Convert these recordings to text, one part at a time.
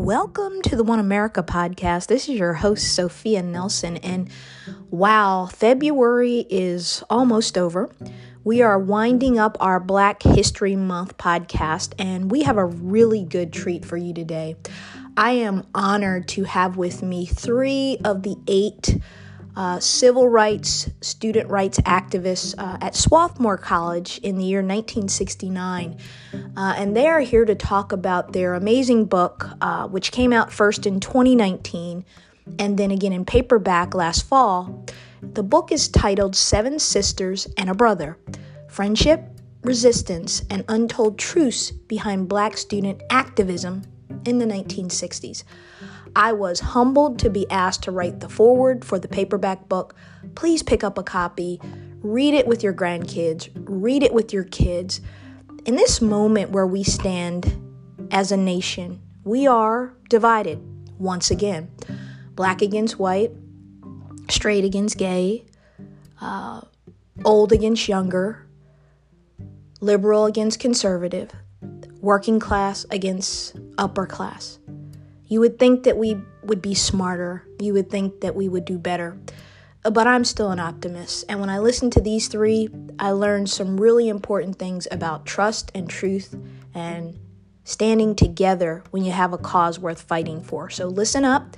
welcome to the One America podcast. This is your host, Sophia Nelson. And wow, February is almost over. We are winding up our Black History Month podcast, and we have a really good treat for you today. I am honored to have with me three of the eight uh, civil rights, student rights activists uh, at Swarthmore College in the year 1969. Uh, and they are here to talk about their amazing book, uh, which came out first in 2019 and then again in paperback last fall. The book is titled Seven Sisters and a Brother Friendship, Resistance, and Untold Truths Behind Black Student Activism in the 1960s. I was humbled to be asked to write the foreword for the paperback book. Please pick up a copy, read it with your grandkids, read it with your kids. In this moment where we stand as a nation, we are divided once again black against white, straight against gay, uh, old against younger, liberal against conservative, working class against upper class. You would think that we would be smarter. You would think that we would do better. But I'm still an optimist. And when I listen to these three, I learned some really important things about trust and truth and standing together when you have a cause worth fighting for. So listen up.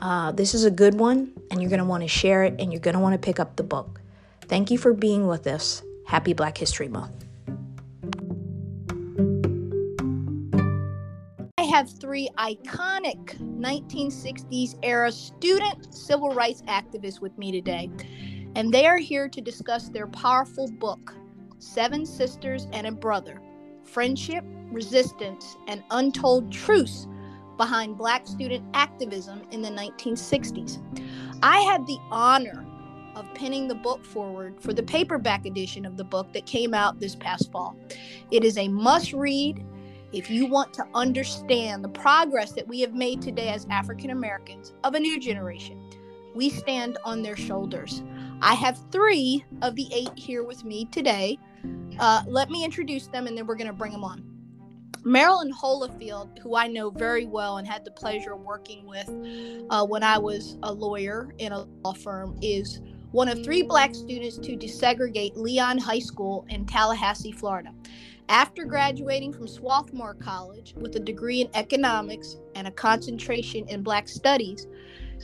Uh, this is a good one, and you're going to want to share it and you're going to want to pick up the book. Thank you for being with us. Happy Black History Month. Have three iconic 1960s era student civil rights activists with me today, and they are here to discuss their powerful book, Seven Sisters and a Brother Friendship, Resistance, and Untold Truths Behind Black Student Activism in the 1960s. I had the honor of penning the book foreword for the paperback edition of the book that came out this past fall. It is a must read if you want to understand the progress that we have made today as African Americans of a new generation, we stand on their shoulders. I have three of the eight here with me today. Uh, let me introduce them and then we're going to bring them on. Marilyn Holifield, who I know very well and had the pleasure of working with uh, when I was a lawyer in a law firm, is one of three black students to desegregate Leon High School in Tallahassee, Florida. After graduating from Swarthmore College with a degree in economics and a concentration in Black studies,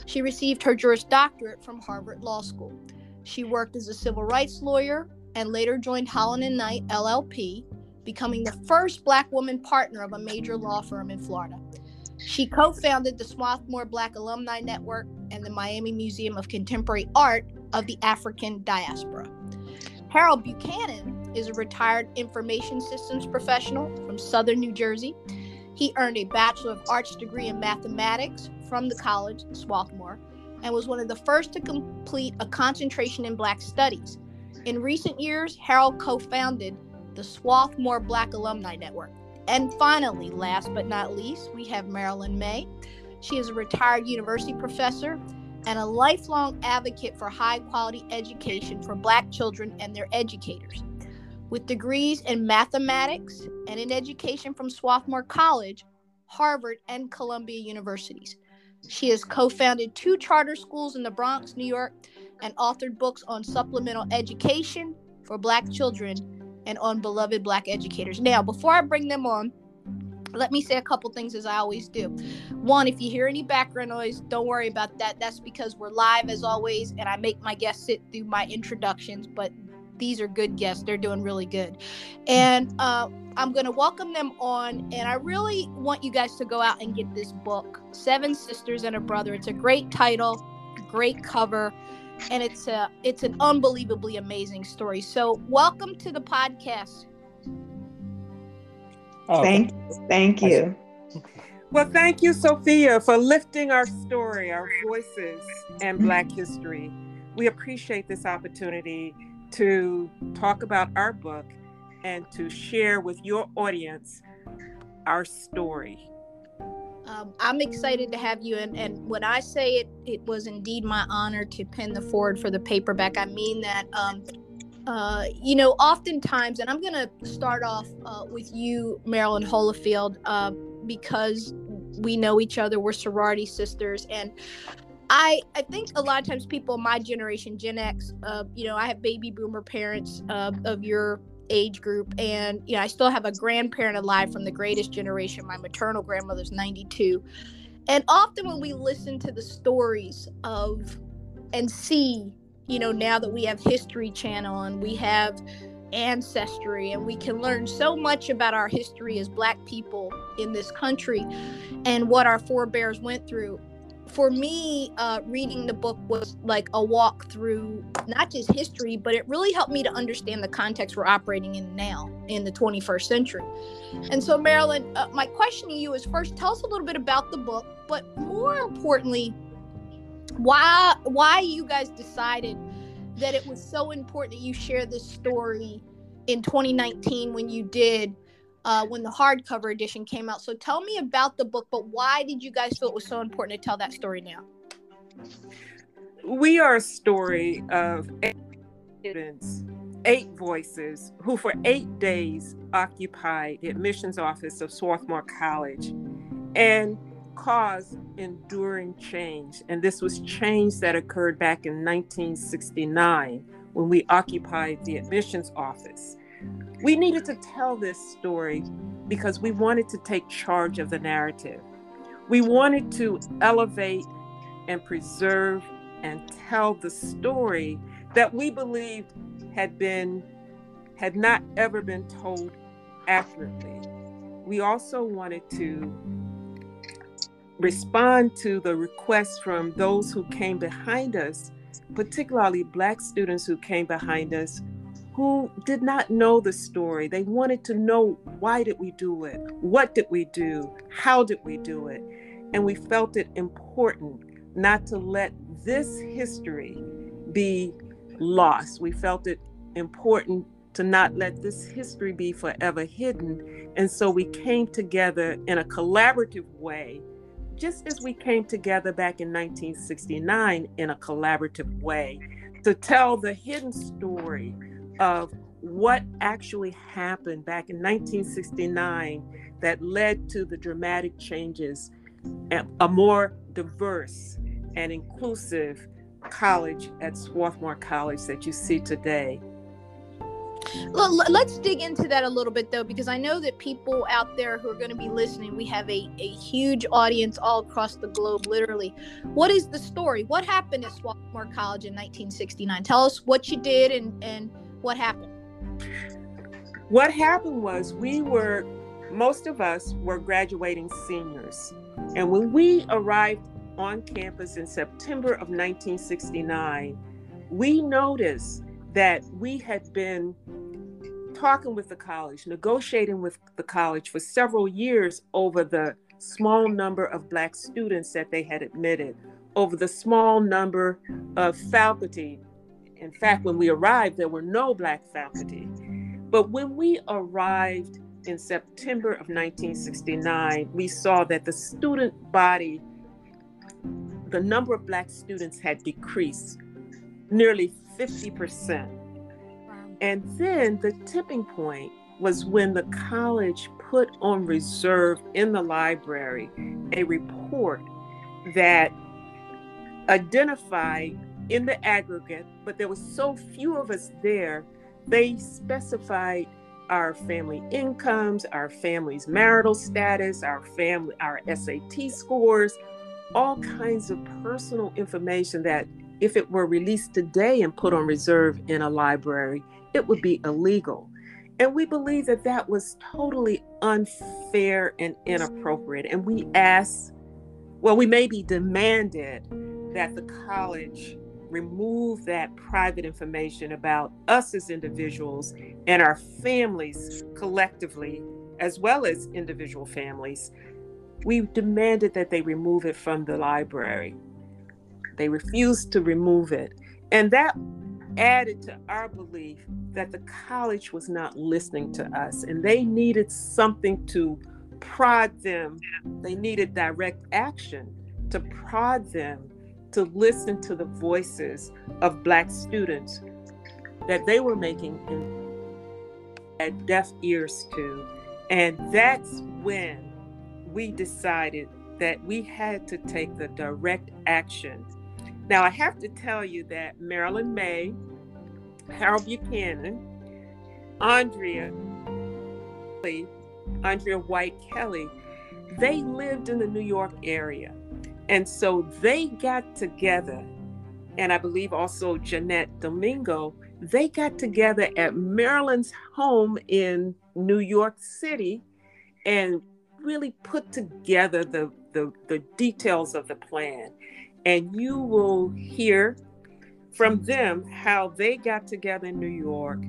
she received her Juris Doctorate from Harvard Law School. She worked as a civil rights lawyer and later joined Holland and Knight LLP, becoming the first Black woman partner of a major law firm in Florida. She co founded the Swarthmore Black Alumni Network and the Miami Museum of Contemporary Art of the African Diaspora. Harold Buchanan is a retired information systems professional from Southern New Jersey. He earned a Bachelor of Arts degree in mathematics from the college, Swarthmore, and was one of the first to complete a concentration in Black Studies. In recent years, Harold co founded the Swarthmore Black Alumni Network. And finally, last but not least, we have Marilyn Maye. She is a retired university professor and a lifelong advocate for high quality education for Black children and their educators. With degrees in mathematics and in education from Swarthmore College, Harvard, and Columbia Universities. She has co founded two charter schools in the Bronx, New York, and authored books on supplemental education for Black children and on beloved Black educators. Now, before I bring them on, let me say a couple things as I always do. One, if you hear any background noise, don't worry about that. That's because we're live as always, and I make my guests sit through my introductions, but these are good guests. They're doing really good. And uh, I'm going to welcome them on. And I really want you guys to go out and get this book, Seven Sisters and a Brother. It's a great title, great cover. And it's a it's an unbelievably amazing story. So welcome to the podcast. Oh, thank thank you. Well, thank you, Sophia, for lifting our story, our voices, and Black history. We appreciate this opportunity to talk about our book and to share with your audience our story. Um, I'm excited to have you. And, and when I say it, it was indeed my honor to pen the foreword for the paperback. I mean that. Um, uh, you know, oftentimes, and I'm going to start off uh, with you, Marilyn Holifield, uh, because we know each other. We're sorority sisters, and I I think a lot of times people my generation, Gen X, uh, you know, I have baby boomer parents uh, of your age group, and you know, I still have a grandparent alive from the greatest generation. My maternal grandmother's 92, and often when we listen to the stories of and see, you know, now that we have History Channel and we have ancestry and we can learn so much about our history as black people in this country and what our forebears went through for me, uh, reading the book was like a walk through not just history, but it really helped me to understand the context we're operating in now in the 21st century. And so, Marilyn, uh, my question to you is first, tell us a little bit about the book, but more importantly, why why you guys decided that it was so important that you share this story in 2019 when you did uh, when the hardcover edition came out. So tell me about the book, but why did you guys feel it was so important to tell that story now? We are a story of eight students, eight voices, who for eight days occupied the admissions office of Swarthmore College and caused enduring change. And this was change that occurred back in 1969 when we occupied the admissions office. We needed to tell this story because we wanted to take charge of the narrative. We wanted to elevate and preserve and tell the story that we believed had been had not ever been told accurately. We also wanted to respond to the requests from those who came behind us, particularly Black students who came behind us who did not know the story. They wanted to know why did we do it? What did we do? How did we do it? And we felt it important not to let this history be lost. We felt it important to not let this history be forever hidden. And so we came together in a collaborative way, just as we came together back in 1969 in a collaborative way to tell the hidden story of what actually happened back in 1969 that led to the dramatic changes, a more diverse and inclusive college at Swarthmore College that you see today. Let's dig into that a little bit though, because I know that people out there who are going to be listening, we have a, a huge audience all across the globe, literally. What is the story? What happened at Swarthmore College in 1969? Tell us what you did and, and what happened? What happened was we were, most of us were graduating seniors. And when we arrived on campus in September of 1969, we noticed that we had been talking with the college, negotiating with the college for several years over the small number of Black students that they had admitted, over the small number of faculty in fact, when we mm-hmm. arrived, there were no Black faculty. But when we arrived in September of 1969, we saw that the student body, the number of Black students had decreased nearly 50%. And then the tipping point was when the college put on reserve in the library a report that identified in the aggregate, but there were so few of us there, they specified our family incomes, our family's marital status, our family, our SAT scores, all kinds of personal information that if it were released today and put on reserve in a library, it would be illegal. And we believe that that was totally unfair and inappropriate. And we asked, well, we maybe demanded that the college remove that private information about us as individuals and our families collectively, as well as individual families, we demanded that they remove it from the library. They refused to remove it. And that added to our belief that the college was not listening to us and they needed something to prod them. They needed direct action to prod them to listen to the voices of Black students that they were making at deaf ears to. And that's when we decided that we had to take the direct action. Now, I have to tell you that Marilyn Maye, Harold Buchanan, Aundrea, Aundrea White Kelley, they lived in the New York area. And so they got together, and I believe also Jannette Domingo, they got together at Marilyn's home in New York City and really put together the, the, the details of the plan. And you will hear from them how they got together in New York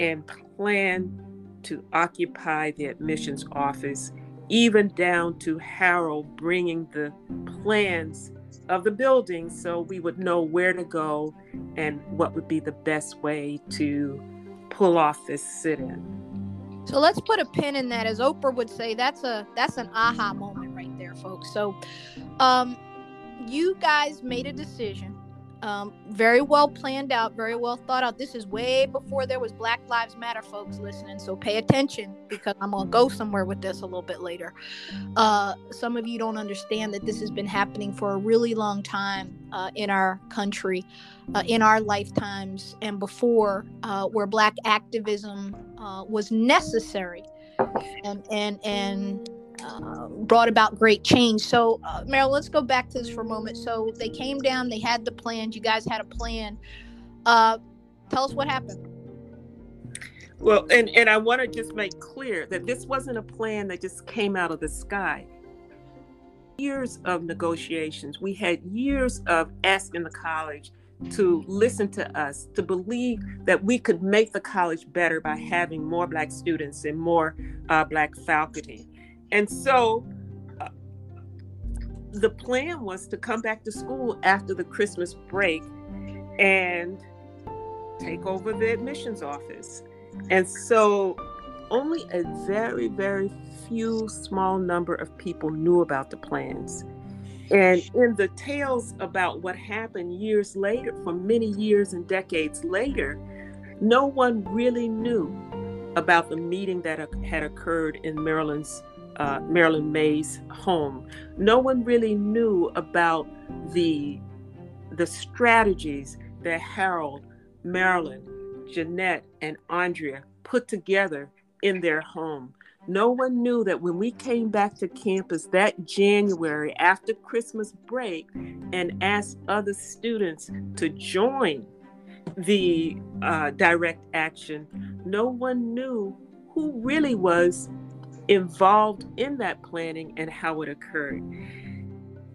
and planned to occupy the admissions office, even down to Harold bringing the plans of the building so we would know where to go and what would be the best way to pull off this sit-in. So let's put a pin in that as Oprah would say that's a that's an aha moment right there folks. So um you guys made a decision um, very well planned out, very well thought out. This is way before there was Black Lives Matter folks listening, so pay attention because I'm gonna go somewhere with this a little bit later. Uh, some of you don't understand that this has been happening for a really long time uh, in our country, uh, in our lifetimes, and before, uh, where Black activism uh, was necessary, and and and uh, brought about great change. So, uh, Meryl, let's go back to this for a moment. So, they came down, they had the plans, you guys had a plan. Uh, tell us what happened. Well, and, and I want to just make clear that this wasn't a plan that just came out of the sky. Years of negotiations, we had years of asking the college to listen to us, to believe that we could make the college better by having more Black students and more uh, Black faculty. And so uh, the plan was to come back to school after the Christmas break and take over the admissions office. And so only a very, very few small number of people knew about the plans. And in the tales about what happened years later, for many years and decades later, no one really knew about the meeting that had occurred in Marilyn's uh, Marilyn Maye's home. No one really knew about the the strategies that Harold, Marilyn, Jannette, and Aundrea put together in their home. No one knew that when we came back to campus that January after Christmas break and asked other students to join the uh, direct action, no one knew who really was involved in that planning and how it occurred.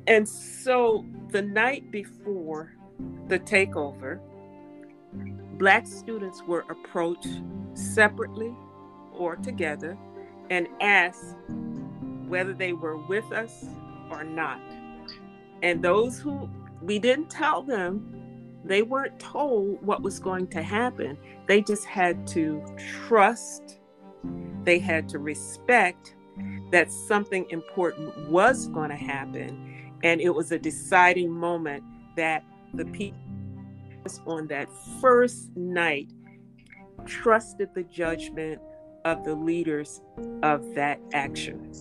And so the night before the takeover, Black students were approached separately or together and asked whether they were with us or not. And those who we didn't tell them, they weren't told what was going to happen. They just had to trust they had to respect that something important was going to happen. And it was a deciding moment that the people on that first night trusted the judgment of the leaders of that action.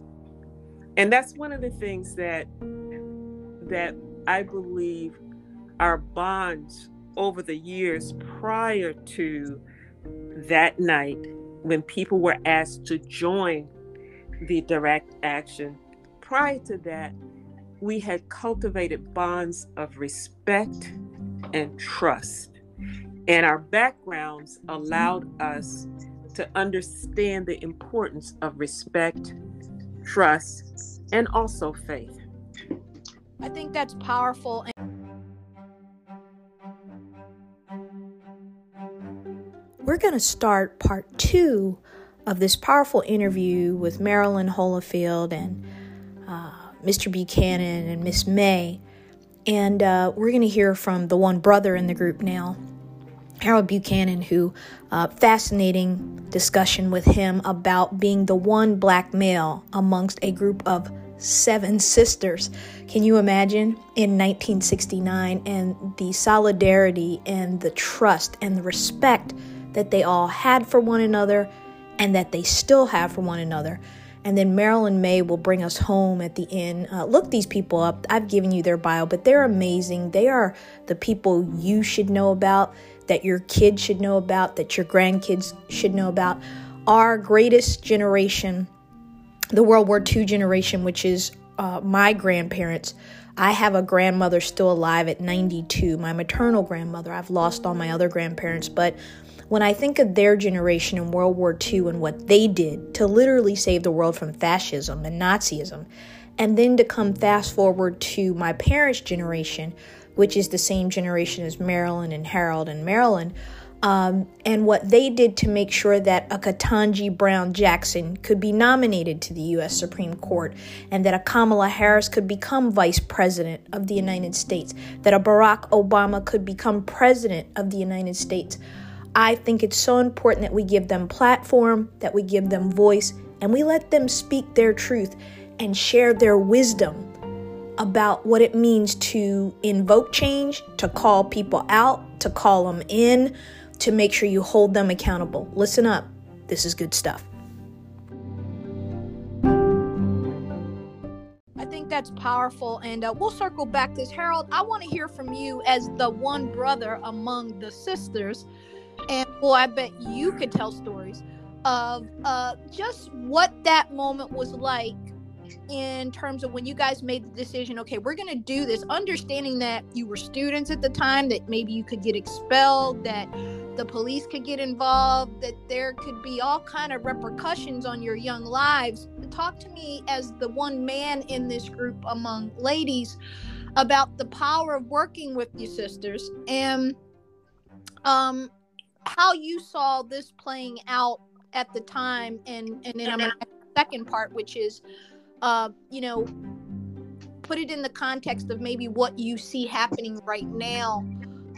And that's one of the things that that I believe our bonds over the years prior to that night when people were asked to join the direct action, prior to that, we had cultivated bonds of respect and trust. And our backgrounds allowed us to understand the importance of respect, trust, and also faith. I think that's powerful. Going to start part two of this powerful interview with Marilyn Holifield and uh, Mr. Buchanan and Miss Maye. And uh, we're going to hear from the one brother in the group now, Harold Buchanan, who uh, fascinating discussion with him about being the one black male amongst a group of seven sisters. Can you imagine in 1969 and the solidarity and the trust and the respect that they all had for one another and that they still have for one another. And then Marilyn Maye will bring us home at the end. Uh, look these people up. I've given you their bio, but they're amazing. They are the people you should know about, that your kids should know about, that your grandkids should know about. Our greatest generation, the World War II generation, which is uh, my grandparents. I have a grandmother still alive at 92, my maternal grandmother. I've lost all my other grandparents, but when I think of their generation in World War II and what they did to literally save the world from fascism and Nazism, and then to come fast forward to my parents' generation, which is the same generation as Marilyn and Harold and Marilyn, um, and what they did to make sure that a Ketanji Brown Jackson could be nominated to the U.S. Supreme Court, and that a Kamala Harris could become Vice President of the United States, that a Barack Obama could become President of the United States. I think it's so important that we give them platform, that we give them voice, and we let them speak their truth and share their wisdom about what it means to invoke change, to call people out, to call them in, to make sure you hold them accountable. Listen up. This is good stuff. I think that's powerful, and uh, we'll circle back to this. Harold, I want to hear from you as the one brother among the sisters, and well, I bet you could tell stories of uh, just what that moment was like in terms of when you guys made the decision okay we're going to do this understanding that you were students at the time that maybe you could get expelled that the police could get involved that there could be all kind of repercussions on your young lives. Talk to me as the one man in this group among ladies about the power of working with your sisters. And um how you saw this playing out at the time and and then i'm going to the second part which is uh, you know, put it in the context of maybe what you see happening right now.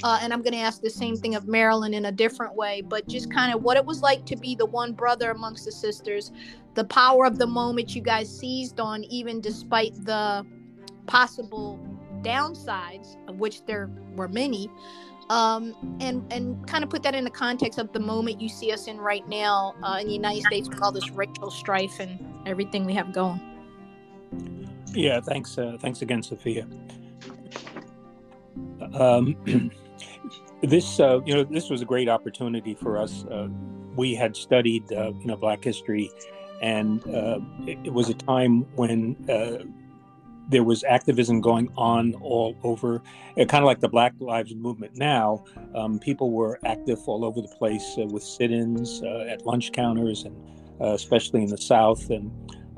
Uh, and I'm going to ask the same thing of Marilyn in a different way, but just kind of what it was like to be the one brother amongst the sisters, the power of the moment you guys seized on, even despite the possible downsides, of which there were many, um, and and kind of put that in the context of the moment you see us in right now uh, in the United States with all this racial strife and everything we have going. Yeah, thanks. Uh, thanks again, Sophia. Um, this, uh, you know, this was a great opportunity for us. Uh, we had studied, uh, you know, Black history, and uh, it, it, was a time when there was activism going on all over, kind of like the Black Lives Movement now. Um, people were active all over the place with sit-ins at lunch counters, and especially in the South and.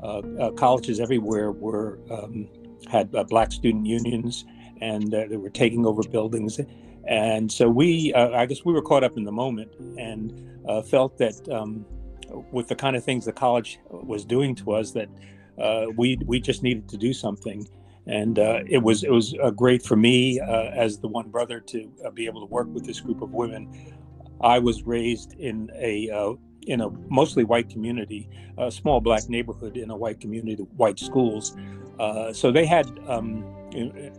Uh, uh, colleges everywhere were um, had uh, black student unions, and they were taking over buildings. And so we, I guess, we were caught up in the moment and felt that um, with the kind of things the college was doing to us, that we we just needed to do something and uh, it was it was uh, great for me uh, as the one brother to be able to work with this group of women. I was raised in a in a mostly white community, a small black neighborhood in a white community, white schools. Uh, so they had um,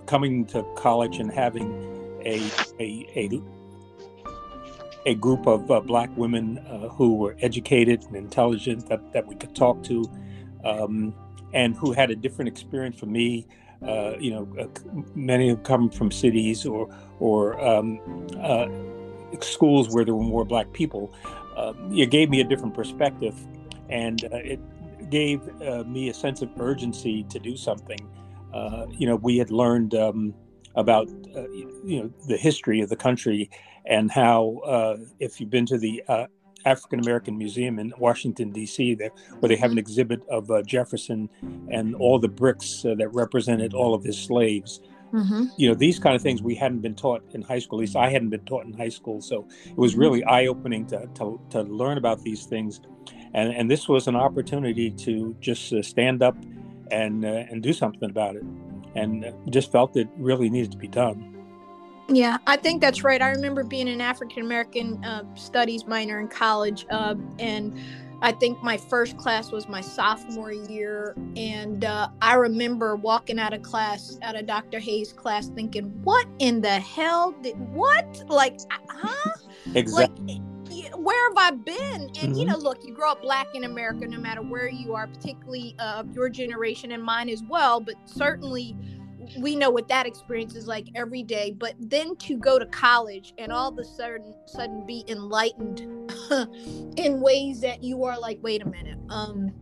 coming to college and having a a a, a group of uh, black women uh, who were educated and intelligent that, that we could talk to, um, and who had a different experience from me. Uh, you know, uh, many have come from cities or or um, uh, schools where there were more black people uh, it gave me a different perspective, and uh, it gave uh, me a sense of urgency to do something. Uh, you know, we had learned um, about you know the history of the country and how if you've been to the African American Museum in Washington D.C., there, where they have an exhibit of Jefferson and all the bricks that represented all of his slaves. Mm-hmm. You know, these kind of things we hadn't been taught in high school. At least I hadn't been taught in high school. So it was really mm-hmm. eye opening to, to, to, learn about these things. And, and this was an opportunity to just uh, stand up and, uh, and do something about it. And uh, just felt it really needed to be done. Yeah, I think that's right. I remember being an African American uh, studies minor in college, uh, and I think my first class was my sophomore year, and uh, I remember walking out of class, out of Dr. Hayes' class, thinking, "What in the hell did what? Like, uh, huh? Exactly." Like, where have I been? And mm-hmm. you know, look, you grow up black in America, no matter where you are, particularly uh, of your generation and mine as well. But certainly, we know what that experience is like every day. But then to go to college and all of a sudden, sudden be enlightened in ways that you are like, wait a minute, um,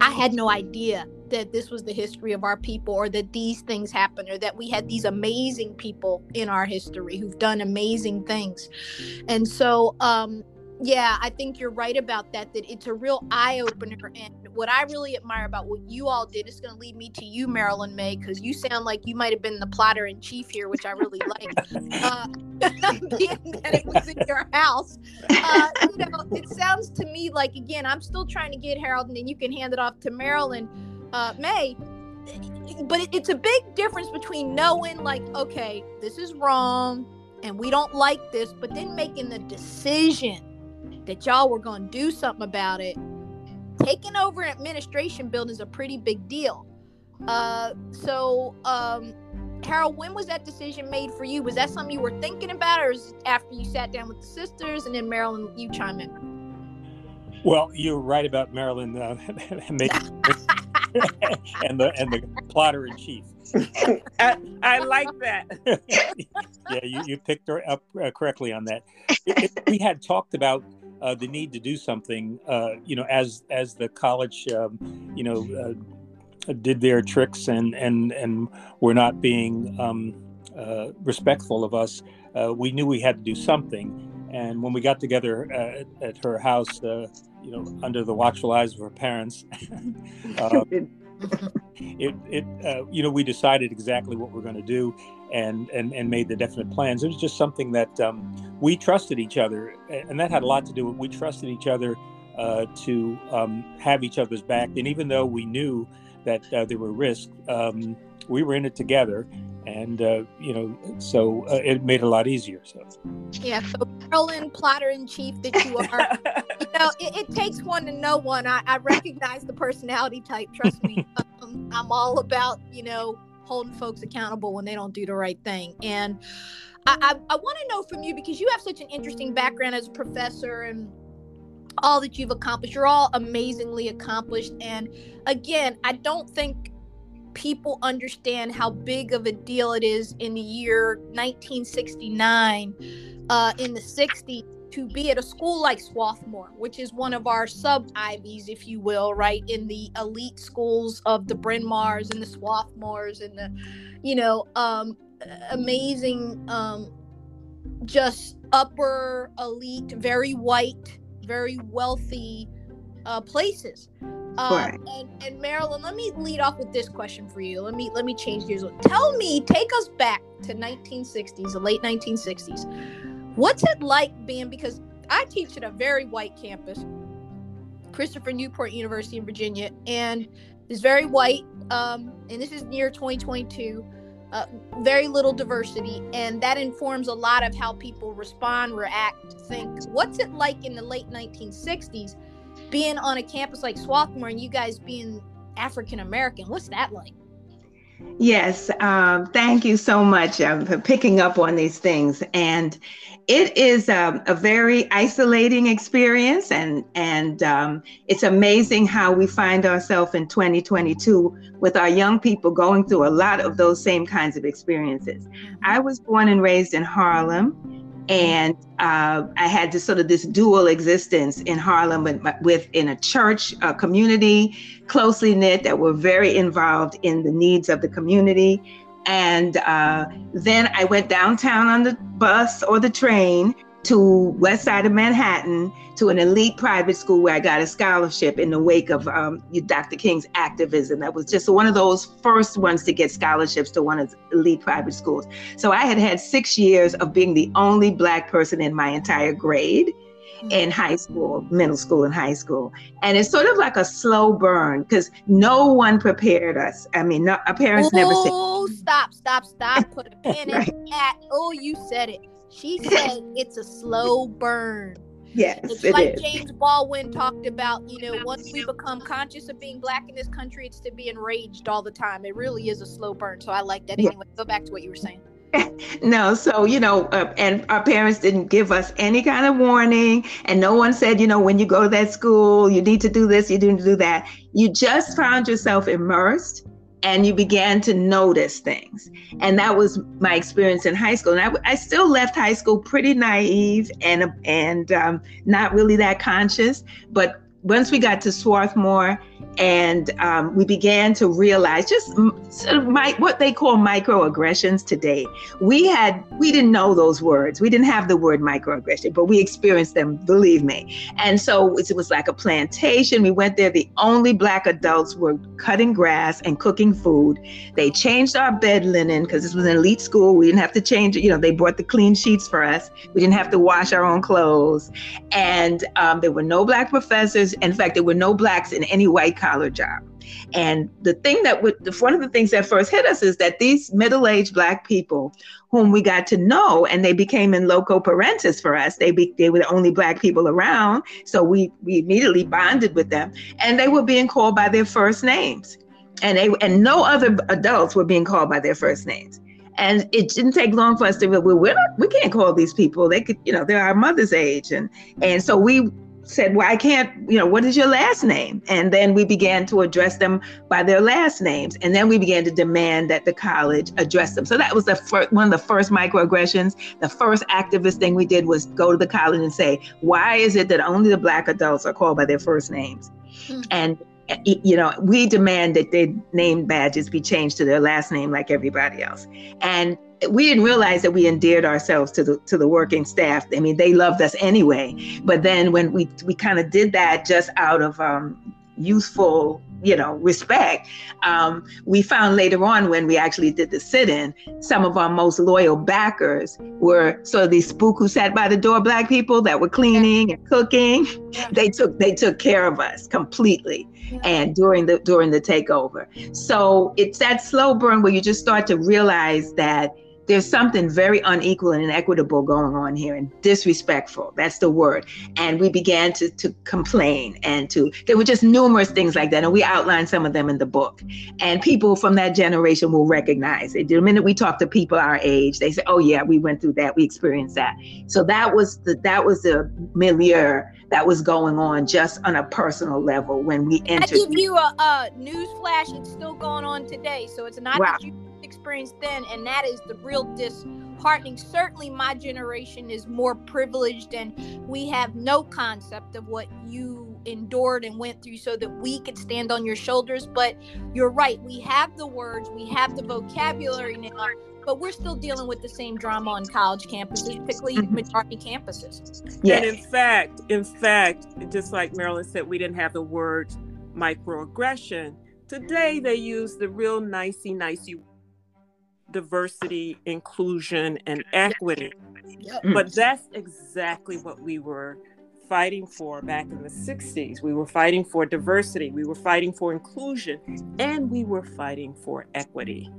I had no idea that this was the history of our people or that these things happened or that we had these amazing people in our history who've done amazing things. And so um yeah, I think you're right about that. That it's a real eye opener, and what I really admire about what you all did is going to lead me to you, Marilyn Maye, because you sound like you might have been the plotter in chief here, which I really like. Uh, being that it was in your house, uh, you know, it sounds to me like again, I'm still trying to get Harold, and then you can hand it off to Marilyn uh, Maye. But it, it's a big difference between knowing, like, okay, this is wrong, and we don't like this, but then making the decision that y'all were going to do something about it. Taking over an administration building is a pretty big deal. Uh, so, um, Harold, when was that decision made for you? Was that something you were thinking about, or is after you sat down with the sisters and then Marilyn, you chime in? Well, you're right about Marilyn uh, and the and the plotter in chief. I, I, like that. yeah, you, you picked her up uh, correctly on that. It, it, we had talked about uh, the need to do something. Uh, you know, as as the college, um, you know, uh, did their tricks and and and were not being um, uh, respectful of us. Uh, we knew we had to do something. And when we got together at, at her house, you know, under the watchful eyes of her parents, it, it uh, you know, we decided exactly what we're going to do and, and, and made the definite plans. It was just something that um, we trusted each other. And that had a lot to do with we trusted each other uh, to um, have each other's back. And even though we knew that uh, there were risks, um, we were in it together and uh, you know, so uh, it made it a lot easier. So yeah, so Marilyn plotter in chief that you are, you know, it, it, takes one to know one. I, I recognize the personality type. Trust me, um, I'm all about you know holding folks accountable when they don't do the right thing. And I, I, I want to know from you because you have such an interesting background as a professor and all that you've accomplished. You're all amazingly accomplished. And again, I don't think people understand how big of a deal it is in the year 1969 uh, in the 60s to be at a school like Swarthmore, which is one of our sub Ivies, if you will, right in the elite schools of the Bryn Mawrs and the Swarthmores and the, you know, um, amazing, um, just upper elite, very white, very wealthy uh, places. Uh, and, and Marilyn, let me lead off with this question for you. Let me let me change gears. Tell me, take us back to 1960s, the late 1960s. What's it like being because I teach at a very white campus, Christopher Newport University in Virginia, and it's very white. Um, and this is near 2022. Uh, very little diversity, and that informs a lot of how people respond, react, think. What's it like in the late 1960s? Being on a campus like Swarthmore and you guys being African American, what's that like? Yes, um, thank you so much um, for picking up on these things. And it is um, a very isolating experience, and and um, it's amazing how we find ourselves in 2022 with our young people going through a lot of those same kinds of experiences. Mm-hmm. I was born and raised in Harlem, and uh, I had this sort of this dual existence in Harlem with, with in a church a community closely knit that were very involved in the needs of the community. And uh, then I went downtown on the bus or the train to west side of Manhattan to an elite private school where I got a scholarship in the wake of um, Dr. King's activism. That was just one of those first ones to get scholarships to one of the elite private schools. So I had had six years of being the only Black person in my entire grade in high school, middle school, and high school. And it's sort of like a slow burn because no one prepared us. I mean, no, our parents oh, never said. Oh, stop, stop, stop. Put a pin right. in that. Oh, you said it. She said it's a slow burn. Yes, it's it like is. James Baldwin talked about. You know, once we become conscious of being black in this country, it's to be enraged all the time. It really is a slow burn. So I like that. Anyway, go back to what you were saying. no, so you know, uh, and our parents didn't give us any kind of warning, and no one said, you know, when you go to that school, you need to do this, you need to do that. You just found yourself immersed, and you began to notice things, and that was my experience in high school. And I, I still left high school pretty naive and and um, not really that conscious, but once we got to Swarthmore and um, we began to realize just sort of my, what they call microaggressions today. We had we didn't know those words. We didn't have the word microaggression, but we experienced them. Believe me. And so it was like a plantation. We went there. The only black adults were cutting grass and cooking food. They changed our bed linen because this was an elite school. We didn't have to change it. You know, they brought the clean sheets for us. We didn't have to wash our own clothes. And um, there were no black professors. In fact, there were no blacks in any white collar job. And the thing that would, one of the things that first hit us is that these middle aged Black people whom we got to know and they became in loco parentis for us, they, be, they were the only Black people around. So we, we immediately bonded with them and they were being called by their first names. And, they, and no other adults were being called by their first names. And it didn't take long for us to well, we're not, we can't call these people. They could, you know, they're our mother's age. And, and so we said, Well, I can't, you know, what is your last name? And then we began to address them by their last names. And then we began to demand that the college address them. So that was the first, one of the first microaggressions. The first activist thing we did was go to the college and say, Why is it that only the Black adults are called by their first names? Mm-hmm. And you know, we demand that their name badges be changed to their last name like everybody else. And we didn't realize that we endeared ourselves to the to the working staff. I mean, they loved us anyway. But then when we we kind of did that just out of um, youthful, you know, respect, um, we found later on when we actually did the sit-in, some of our most loyal backers were sort of these spook who sat by the door, black people that were cleaning and cooking. They took they took care of us completely. And during the during the takeover, so it's that slow burn where you just start to realize that there's something very unequal and inequitable going on here and disrespectful. That's the word. And we began to to complain and to there were just numerous things like that. And we outlined some of them in the book. And people from that generation will recognize it. The minute we talk to people our age they say oh yeah we went through that. We experienced that. So that was the that was the milieu that was going on just on a personal level when we entered i give you a, a news flash it's still going on today. So it's not wow. that you experienced then, and that is the real disheartening. Certainly, my generation is more privileged, and we have no concept of what you endured and went through so that we could stand on your shoulders. But you're right, we have the words, we have the vocabulary now, but we're still dealing with the same drama on college campuses, particularly mm-hmm. majority campuses. Yes. And in fact, in fact, just like Marilyn said, we didn't have the word microaggression. Today they use the real nicey nicey diversity, inclusion, and equity. Yep. But that's exactly what we were fighting for back in the 60s. We were fighting for diversity, we were fighting for inclusion, and we were fighting for equity.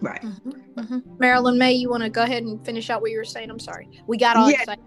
Right. Mm-hmm. Mm-hmm. Marilyn Maye, you want to go ahead and finish out what you were saying? I'm sorry. We got all yeah. excited.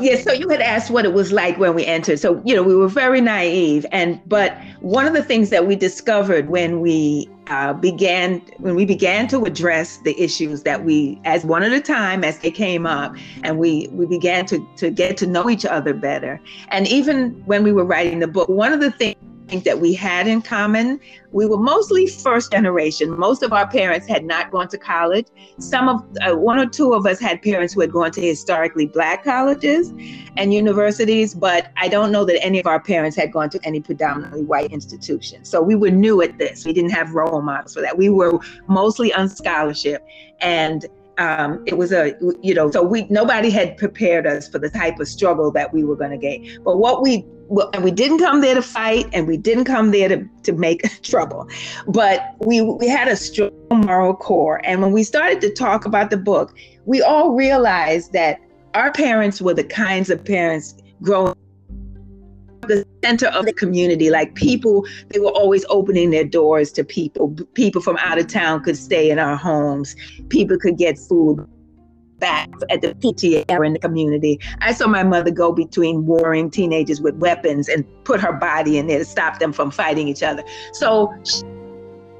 Yeah, so you had asked what it was like when we entered. So, you know, we were very naive. And, but one of the things that we discovered when we uh, began, when we began to address the issues that we, as one at a time, as they came up, and we, we began to, to get to know each other better. And even when we were writing the book, one of the things that we had in common. We were mostly first generation. Most of our parents had not gone to college. Some of uh, one or two of us had parents who had gone to historically black colleges and universities, but I don't know that any of our parents had gone to any predominantly white institution. So we were new at this. We didn't have role models for that. We were mostly on scholarship and um, it was a you know so we nobody had prepared us for the type of struggle that we were going to get but what we well, and we didn't come there to fight and we didn't come there to, to make trouble. But we we had a strong moral core. And when we started to talk about the book we all realized that our parents were the kinds of parents growing the center of the community. Like people they were always opening their doors to people. People from out of town could stay in our homes. People could get food back at the PTA era in the community. I saw my mother go between warring teenagers with weapons and put her body in there to stop them from fighting each other. So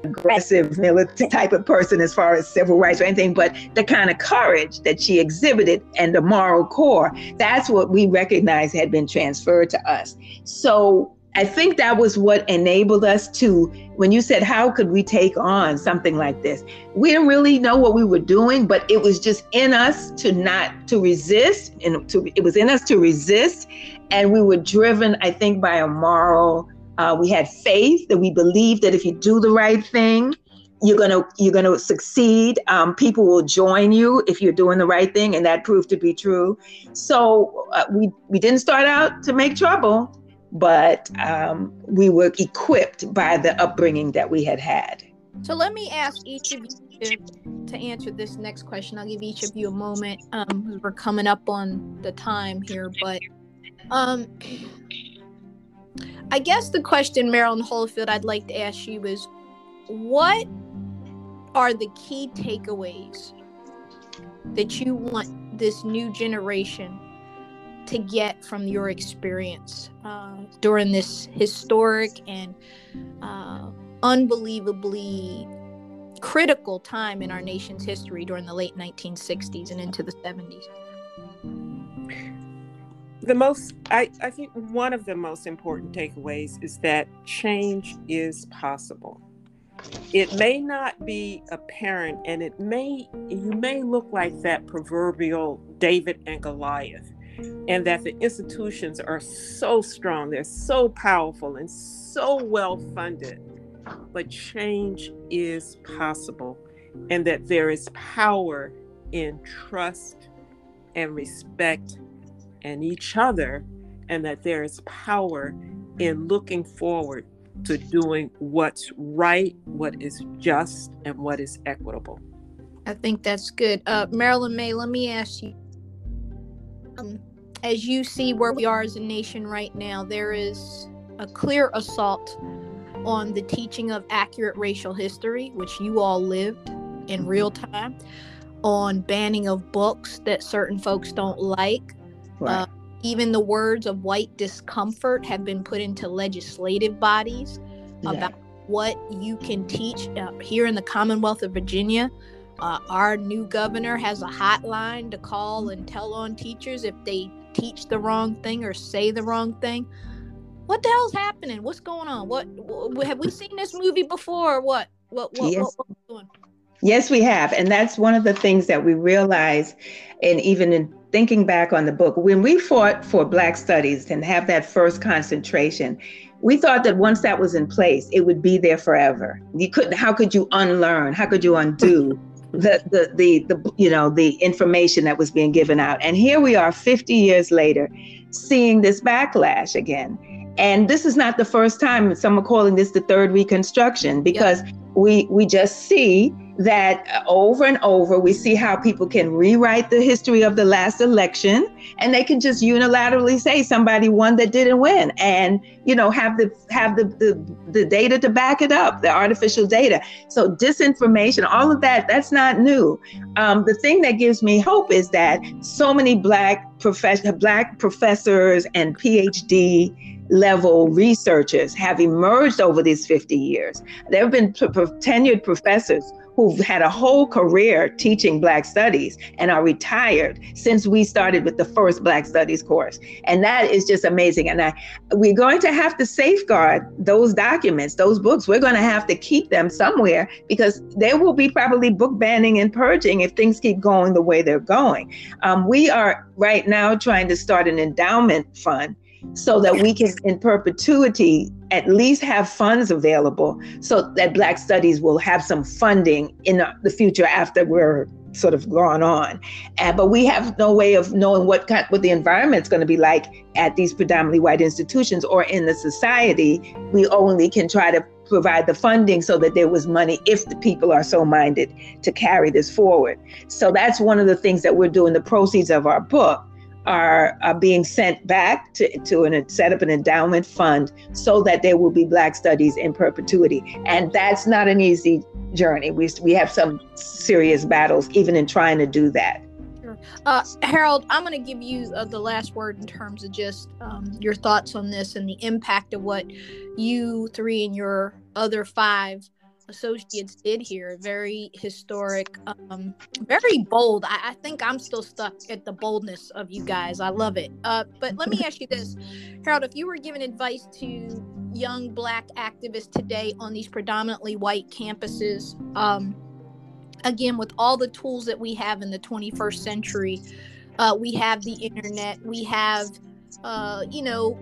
aggressive militant type of person as far as civil rights or anything, but the kind of courage that she exhibited and the moral core, that's what we recognize had been transferred to us. So I think that was what enabled us to, when you said, how could we take on something like this? We didn't really know what we were doing, but it was just in us to not, to resist. And to, it was in us to resist. And we were driven, I think, by a moral, uh, we had faith that we believed that if you do the right thing, you're gonna you're gonna succeed. Um, people will join you if you're doing the right thing, and that proved to be true. So uh, we we didn't start out to make trouble but um, we were equipped by the upbringing that we had had. So let me ask each of you to, answer this next question. I'll give each of you a moment. Um, we're coming up on the time here, but um, I guess the question, Marilyn Holifield, I'd like to ask you is, what are the key takeaways that you want this new generation to get from your experience uh, during this historic and uh, unbelievably critical time in our nation's history during the late 1960s and into the 70s? The most, I, I think one of the most important takeaways is that change is possible. It may not be apparent and it may, you may look like that proverbial David and Goliath and that the institutions are so strong, they're so powerful and so well funded. But change is possible, and that there is power in trust and respect and each other, and that there is power in looking forward to doing what's right, what is just, and what is equitable. I think that's good. Uh, Marilyn Maye, let me ask you um, as you see where we are as a nation right now, there is a clear assault on the teaching of accurate racial history, which you all lived in real time, on banning of books that certain folks don't like. Right. Uh, even the words of white discomfort have been put into legislative bodies yeah. about what you can teach uh, here in the Commonwealth of Virginia. Uh, our new governor has a hotline to call and tell on teachers if they teach the wrong thing or say the wrong thing. What the hell's happening? What's going on? What, what have we seen this movie before? what? What? What? Yes. What, yes, we have, and that's one of the things that we realize, and even in thinking back on the book, when we fought for Black Studies and have that first concentration, we thought that once that was in place, it would be there forever. You couldn't. How could you unlearn? How could you undo? The, the the the you know the information that was being given out and here we are 50 years later seeing this backlash again and this is not the first time some are calling this the third reconstruction because yep. we we just see that over and over we see how people can rewrite the history of the last election and they can just unilaterally say somebody won that didn't win and you know have the have the the, the data to back it up the artificial data. So disinformation all of that that's not new. Um, the thing that gives me hope is that so many black professor black professors and phd level researchers have emerged over these 50 years. There have been tenured professors who've had a whole career teaching Black Studies and are retired since we started with the first Black Studies course. And that is just amazing. And I, we're going to have to safeguard those documents, those books. We're going to have to keep them somewhere because there will be probably book banning and purging if things keep going the way they're going. Um, we are right now trying to start an endowment fund so that we can, in perpetuity, at least have funds available so that Black Studies will have some funding in the future after we're sort of gone on. And, but we have no way of knowing what kind, what the environment's going to be like at these predominantly white institutions or in the society. We only can try to provide the funding so that there was money if the people are so minded to carry this forward. So that's one of the things that we're doing. The proceeds of our book are, are being sent back to, to an, set up an endowment fund so that there will be Black studies in perpetuity. And that's not an easy journey. We, we have some serious battles even in trying to do that. Uh, Harold, I'm going to give you uh, the last word in terms of just um, your thoughts on this and the impact of what you three and your other five associates did here. Very historic, um, very bold. I, I, think I'm still stuck at the boldness of you guys. I love it. Uh, but let me ask you this, Harold: If you were giving advice to young Black activists today on these predominantly white campuses, um, again with all the tools that we have in the 21st century, uh, we have the internet, we have, uh, you know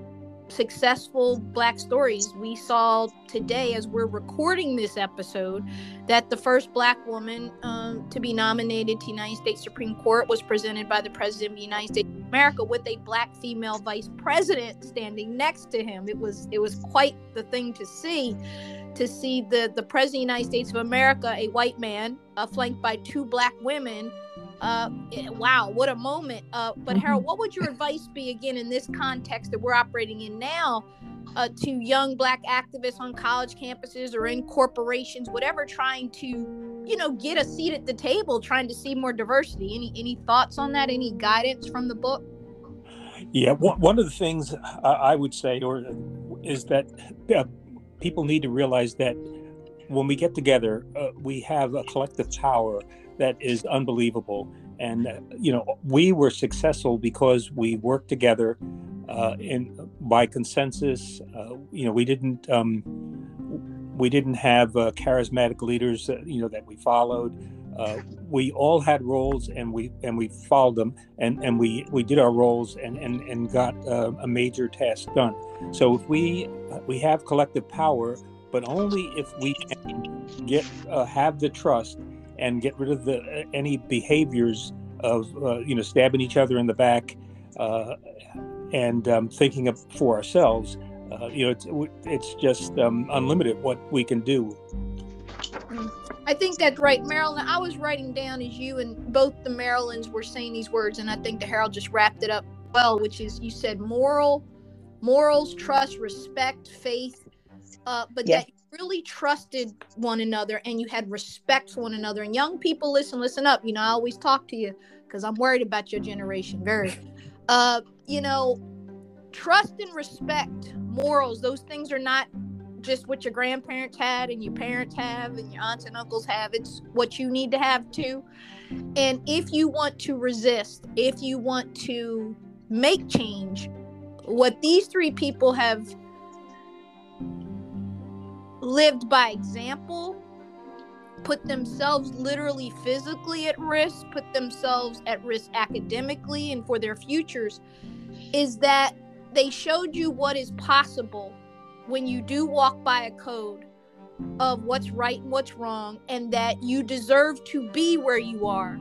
successful black stories. We saw today, as we're recording this episode, that the first black woman um, to be nominated to United States Supreme Court was presented by the President of the United States of America with a black female vice president standing next to him. It was it was quite the thing to see, to see the the President of the United States of America, a white man, uh, flanked by two black women uh, eh, wow, what a moment. Uh, but Harold, mm-hmm. what would your advice be again in this context that we're operating in now uh, to young Black activists on college campuses or in corporations, whatever, trying to, you know, get a seat at the table, trying to see more diversity? Any any thoughts on that? Any guidance from the book? Yeah, one of the things I would say, or is that uh, people need to realize that when we get together, uh, we have a collective power that is unbelievable. And uh, you know, we were successful because we worked together uh, in by consensus. Uh, you know, we didn't um, we didn't have uh, charismatic leaders, uh, you know, that we followed. Uh, we all had roles, and we and we followed them, and and we we did our roles, and and and got a major task done. So if we we have collective power, but only if we can get have the trust and get rid of the any behaviors of uh, you know stabbing each other in the back uh, and um, thinking of for ourselves. Uh, you know, it's it's just um, unlimited what we can do. I think that's right, Marilyn. I was writing down as you and both the Marilyns were saying these words, and I think the Harold just wrapped it up well, which is you said moral, morals, trust, respect, faith, uh, but yes. that really trusted one another and you had respect for one another. And young people, listen, listen up. You know, I always talk to you because I'm worried about your generation. Very, uh, you know, trust and respect, morals. Those things are not just what your grandparents had and your parents have and your aunts and uncles have. It's what you need to have too. And if you want to resist, if you want to make change, what these three people have lived by example, put themselves literally physically at risk, put themselves at risk academically and for their futures, is that they showed you what is possible when you do walk by a code of what's right and what's wrong, and that you deserve to be where you are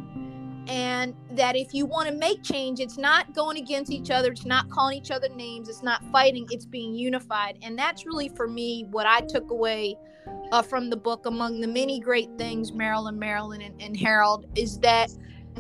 and that if you want to make change it's not going against each other it's not calling each other names it's not fighting it's being unified. And that's really for me what i took away uh, from the book among the many great things marilyn marilyn and, and harold is that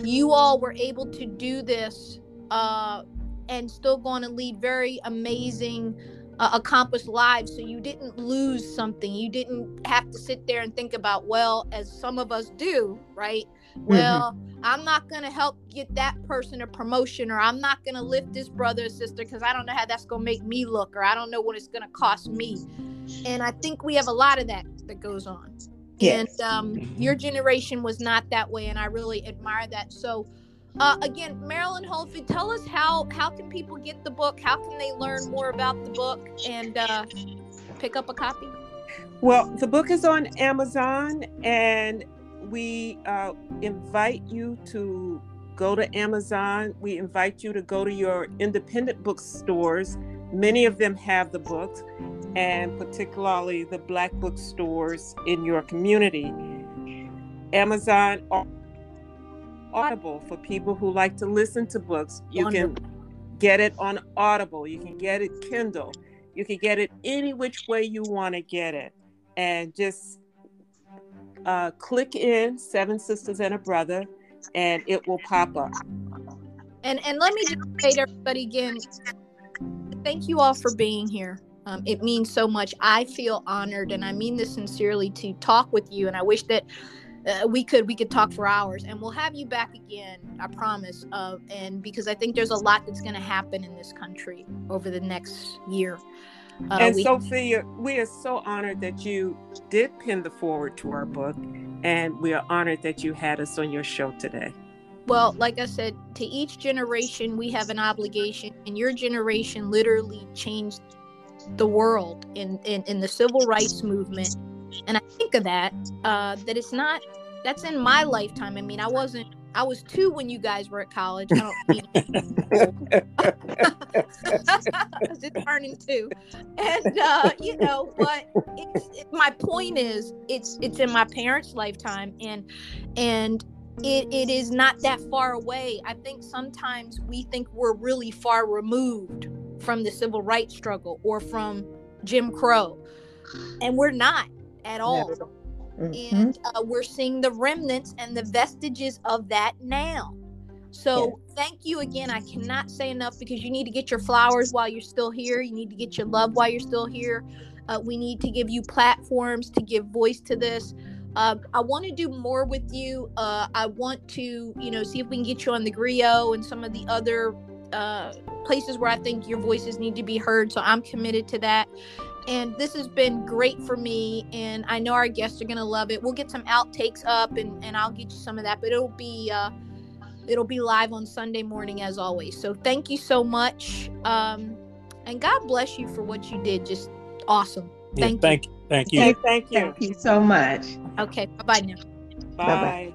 you all were able to do this uh, and still going to lead very amazing uh, accomplished lives. So you didn't lose something. You didn't have to sit there and think about well as some of us do right. Well mm-hmm. i'm not going to help get that person a promotion or i'm not going to lift this brother or sister because i don't know how that's going to make me look or i don't know what it's going to cost me and i think we have a lot of that that goes on yes. and um, mm-hmm. your generation was not that way and i really admire that so uh, again marilyn holifield tell us how how can people get the book how can they learn more about the book and uh, pick up a copy well the book is on amazon and we uh, invite you to go to Amazon. We invite you to go to your independent bookstores. Many of them have the books, and particularly the Black bookstores in your community. Amazon Audible for people who like to listen to books. You can get it on Audible. You can get it Kindle. You can get it any which way you want to get it. And just uh, click in Seven Sisters and a Brother, and it will pop up. And and let me just say to everybody again, thank you all for being here. Um, it means so much. I feel honored, and I mean this sincerely to talk with you. And I wish that uh, we could we could talk for hours, and we'll have you back again. I promise. Uh, and because I think there's a lot that's going to happen in this country over the next year. Uh, and we- Sophia, we are so honored that you did pin the foreword to our book, and we are honored that you had us on your show today. Well, like I said, to each generation, we have an obligation, and your generation literally changed the world in, in, in the civil rights movement. And I think of that, uh, that it's not, that's in my lifetime. I mean, I wasn't, I was two when you guys were at college. I don't just turning two. And, uh, you know, but it's, it, my point is, it's, it's in my parents' lifetime. And, and, it, it is not that far away. I think sometimes we think we're really far removed from the civil rights struggle or from Jim Crow, and we're not at all. Mhm. And uh, we're seeing the remnants and the vestiges of that now. So thank you again. I cannot say enough because you need to get your flowers while you're still here. You need to get your love while you're still here. Uh, we need to give you platforms to give voice to this. Uh, I want to do more with you. Uh, I want to, you know, see if we can get you on the Grio and some of the other uh, places where I think your voices need to be heard. So I'm committed to that. And this has been great for me. And I know our guests are going to love it. We'll get some outtakes up and, and I'll get you some of that, but it'll be, uh, it'll be live on Sunday morning as always. So thank you so much. Um, and God bless you for what you did. Just awesome. Yeah, Thank you. thank, thank you. Thank you. Thank you so much. Okay. Bye bye now. Bye. Bye-bye.